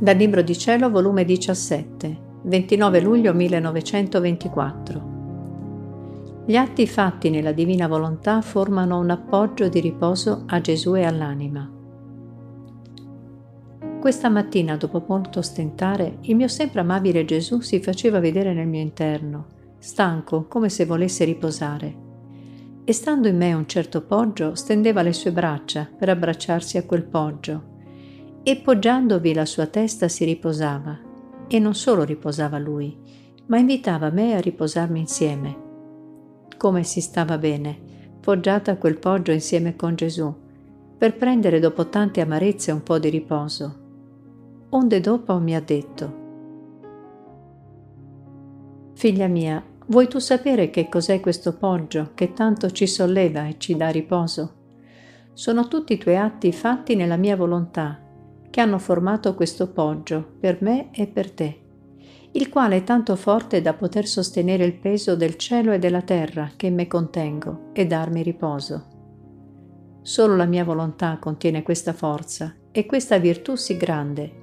Dal Libro di Cielo, volume 17, 29 luglio 1924. Gli atti fatti nella divina volontà formano un appoggio di riposo a Gesù e all'anima. Questa mattina, dopo molto stentare, il mio sempre amabile Gesù si faceva vedere nel mio interno, stanco come se volesse riposare. E stando in me un certo poggio, stendeva le sue braccia per abbracciarsi a quel poggio e poggiandovi la sua testa si riposava. E non solo riposava lui, ma invitava me a riposarmi insieme. Come si stava bene, poggiata a quel poggio insieme con Gesù, per prendere dopo tante amarezze un po' di riposo. Onde dopo mi ha detto, Figlia mia, vuoi tu sapere che cos'è questo poggio che tanto ci solleva e ci dà riposo? Sono tutti i tuoi atti fatti nella mia volontà che hanno formato questo poggio per me e per te, il quale è tanto forte da poter sostenere il peso del cielo e della terra che me contengo e darmi riposo. Solo la mia volontà contiene questa forza e questa virtù sì grande.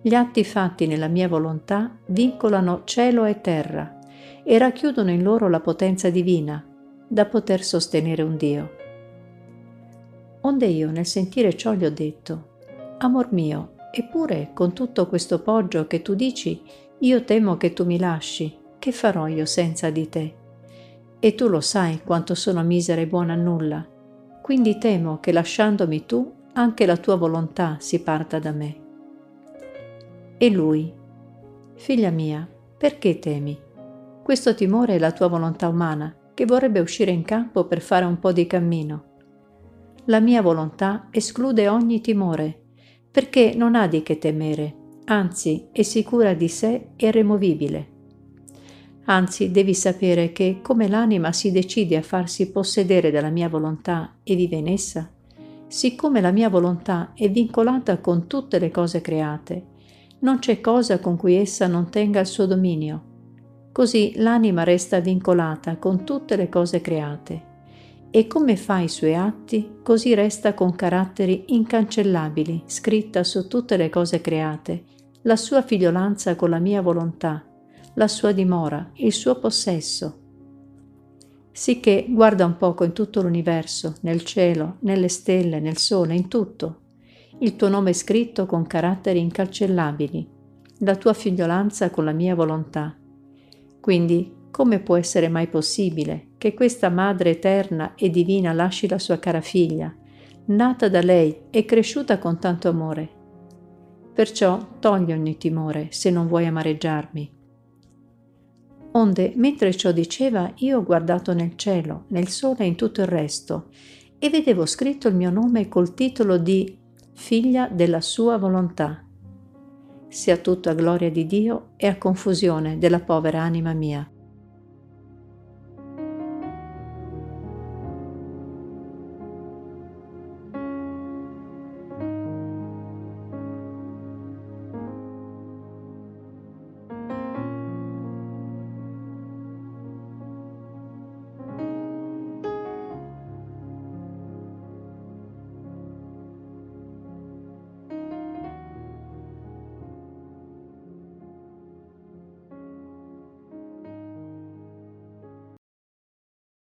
Gli atti fatti nella mia volontà vincolano cielo e terra e racchiudono in loro la potenza divina da poter sostenere un Dio. Onde io nel sentire ciò gli ho detto, Amor mio, eppure con tutto questo poggio che tu dici, io temo che tu mi lasci, che farò io senza di te? E tu lo sai quanto sono misera e buona a nulla, quindi temo che lasciandomi tu, anche la tua volontà si parta da me. E lui, figlia mia, perché temi? Questo timore è la tua volontà umana, che vorrebbe uscire in campo per fare un po' di cammino. La mia volontà esclude ogni timore perché non ha di che temere, anzi è sicura di sé e removibile. Anzi, devi sapere che come l'anima si decide a farsi possedere dalla mia volontà e vive in essa, siccome la mia volontà è vincolata con tutte le cose create, non c'è cosa con cui essa non tenga il suo dominio. Così l'anima resta vincolata con tutte le cose create e come fa i suoi atti, così resta con caratteri incancellabili, scritta su tutte le cose create, la sua figliolanza con la mia volontà, la sua dimora, il suo possesso. Sicché guarda un poco in tutto l'universo, nel cielo, nelle stelle, nel sole, in tutto. Il tuo nome è scritto con caratteri incancellabili, la tua figliolanza con la mia volontà. Quindi come può essere mai possibile che questa Madre eterna e divina lasci la sua cara figlia, nata da lei e cresciuta con tanto amore? Perciò togli ogni timore se non vuoi amareggiarmi. Onde, mentre ciò diceva, io ho guardato nel cielo, nel sole e in tutto il resto, e vedevo scritto il mio nome col titolo di Figlia della sua volontà. Sia tutto a gloria di Dio e a confusione della povera anima mia.